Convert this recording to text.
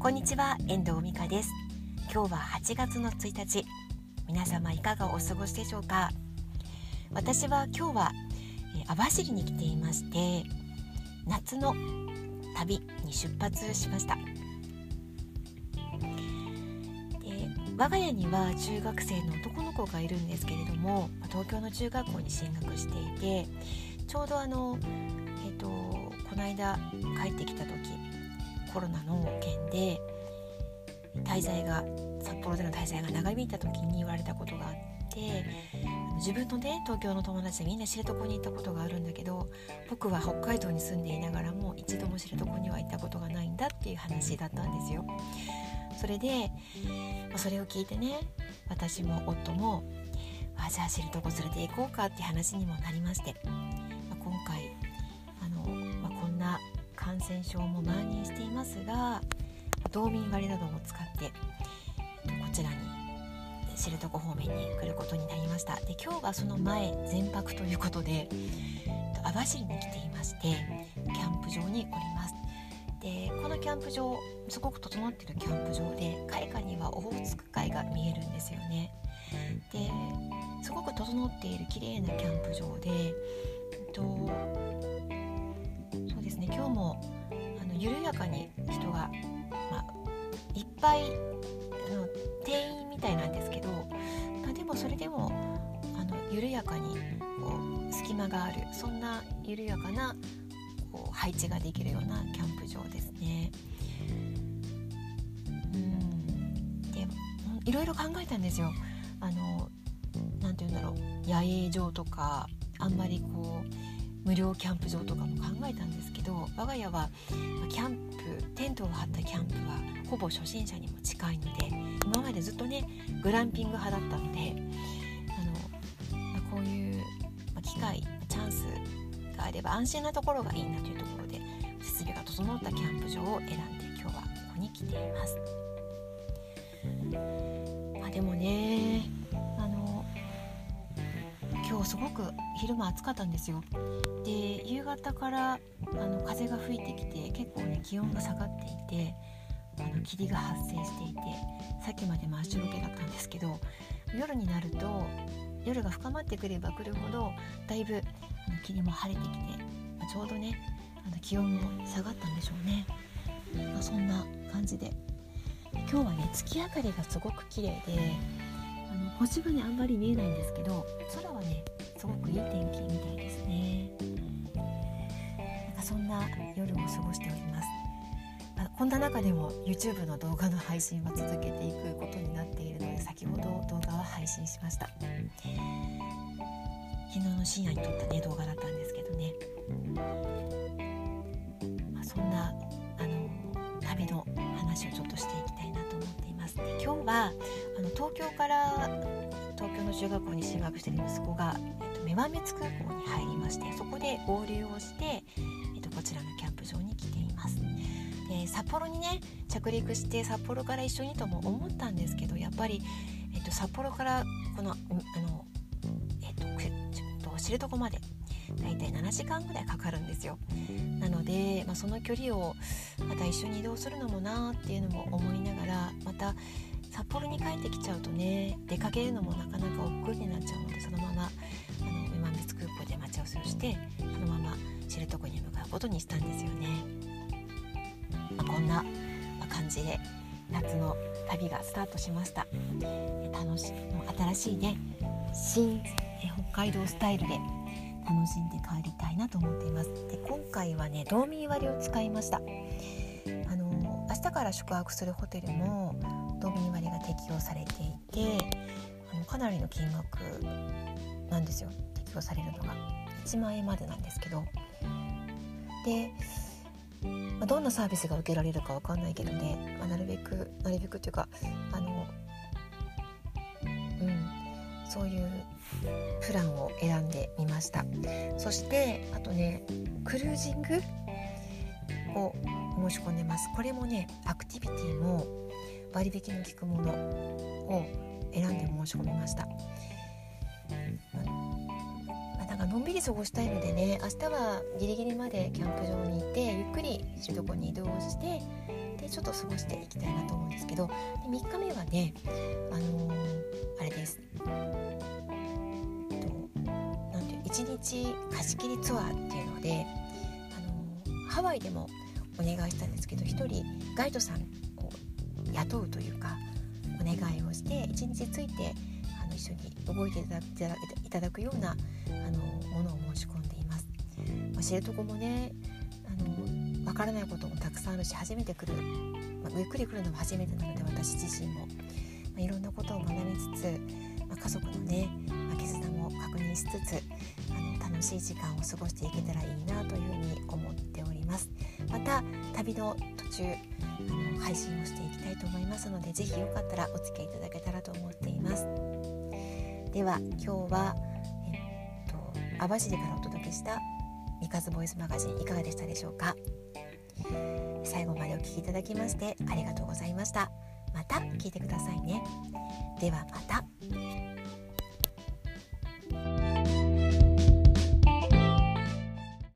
こんにちは遠藤美香です。今日は8月の1日。皆様いかがお過ごしでしょうか？私は今日は、え網走に来ていまして夏の旅に出発しました。で我が家には中学生の男の子がいるんですけれども東京の中学校に進学していてちょうどあのえっ、ー、とこの間帰ってきた時コロナの件で滞在が札幌での滞在が長引いた時に言われたことがあって自分のね東京の友達でみんな知床に行ったことがあるんだけど僕は北海道に住んでいながらも一度も知床には行ったことがないんだっていう話だったんですよ。それで、まあ、それを聞いてね私も夫もあじゃあ知床連れて行こうかって話にもなりまして、まあ、今回あの、まあ、こんな感染症も蔓延していますが道民割なども使ってこちらに知床方面に来ることになりました。で今日がその前全泊ということで網走に来ていましてキャンプ場におります。でこのキャンプ場すごく整っているキャンプ場で開花にはオホーツク海が見えるんですよね。ですごく整っている綺麗なキャンプ場で、えっと、今日もあの緩やかに人が、まあ、いっぱいあの定員みたいなんですけど、まあ、でもそれでもあの緩やかにこう隙間があるそんな緩やかなこう配置ができるようなキャンプ場ですね。うんでいろいろ考えたんですよ。あのなて言うんだろう野営場とかあんまりこう無料キャンプ場とかも考えたんですけど我が家はキャンプテントを張ったキャンプはほぼ初心者にも近いので今までずっとねグランピング派だったのであの、まあ、こういう機会チャンスがあれば安心なところがいいなというところで設備が整ったキャンプ場を選んで今日はここに来ています。まあ、でもね今日すごく昼間暑かったんですよ。で夕方からあの風が吹いてきて結構ね気温が下がっていてあの霧が発生していてさっきまで真っ白けだったんですけど夜になると夜が深まってくればくるほどだいぶあの霧も晴れてきて、まあ、ちょうどねあの気温も下がったんでしょうね、まあ、そんな感じで。今日はね月明かりがすごく綺麗で星はねあんまり見えないんですけど空はねすごくいい天気みたいですね。なんかそんな夜も過ごしております。こんな中でも YouTube の動画の配信は続けていくことになっているので先ほど動画は配信しました。昨日の深夜に撮ったね動画だったんですけどね、まあ、そんなあの旅の話をちょっとしていきたいなと思っていますで今日はあの東京から東京の中学校に進学している息子が、えっと、女満別空港に入りましてそこで合流をして、えっと、こちらのキャンプ場に来ています。で札幌にね着陸して札幌から一緒にとも思ったんですけどやっぱり、えっと、札幌からこのあの、えっと、知床までだいたい7時間ぐらいかかるんですよなので、まあ、その距離をまた一緒に移動するのもなーっていうのも思いながらまた札幌に帰ってきちゃうとね出かけるのもなかなか億劫になっちゃうのでそのままあの今別空港で待ち合わせをしてそのまま知床に向かうことにしたんですよね。まあ、こんな感じで夏の旅がスタートしました楽し新しいね新北海道スタイルで楽しんで帰りたいなと思っています。で今回はね道民割を使いました。あの明日から宿泊するホテルも道民割が適用されていてあのかなりの金額なんですよ。適用されるのが。1万円までなんですけど。で、どんなサービスが受けられるか分かんないけどね、ま、なるべくなるべくっていうかあのそういうプランを選んでみました。そしてあとねクルージングを申し込んでます。これもねアクティビティも割引の効くものを選んで申し込みました、まあ、なんかのんびり過ごしたいのでね明日はギリギリまでキャンプ場に行ってゆっくり知床に移動してちょっと過ごしていきたいなと思うんですけどで3日目はねあのー、あれですなんていう一日貸し切りツアーっていうので、あのー、ハワイでもお願いしたんですけど1人ガイドさんを雇うというかお願いをして1日ついてあの一緒に動いていただくようなあのものを申し込んでいます。まあ、知床もねの分からないこともたくさんあるし初めて来る、まあ、ゆっくり来るのも初めてなので私自身も、まあ、いろんなことを学びつつ、まあ、家族のね、まあ、絆も確認しつつあの楽しい時間を過ごしていけたらいいなというふうに思っております。また旅の途中あの配信をしていきたいと思いますので是非よかったらお付き合いいただけたらと思っています。では今日は、えっと、網走からお届けした「三日ボイスマガジン」いかがでしたでしょうか？聴きいただきましてありがとうございました。また聞いてくださいね。ではまた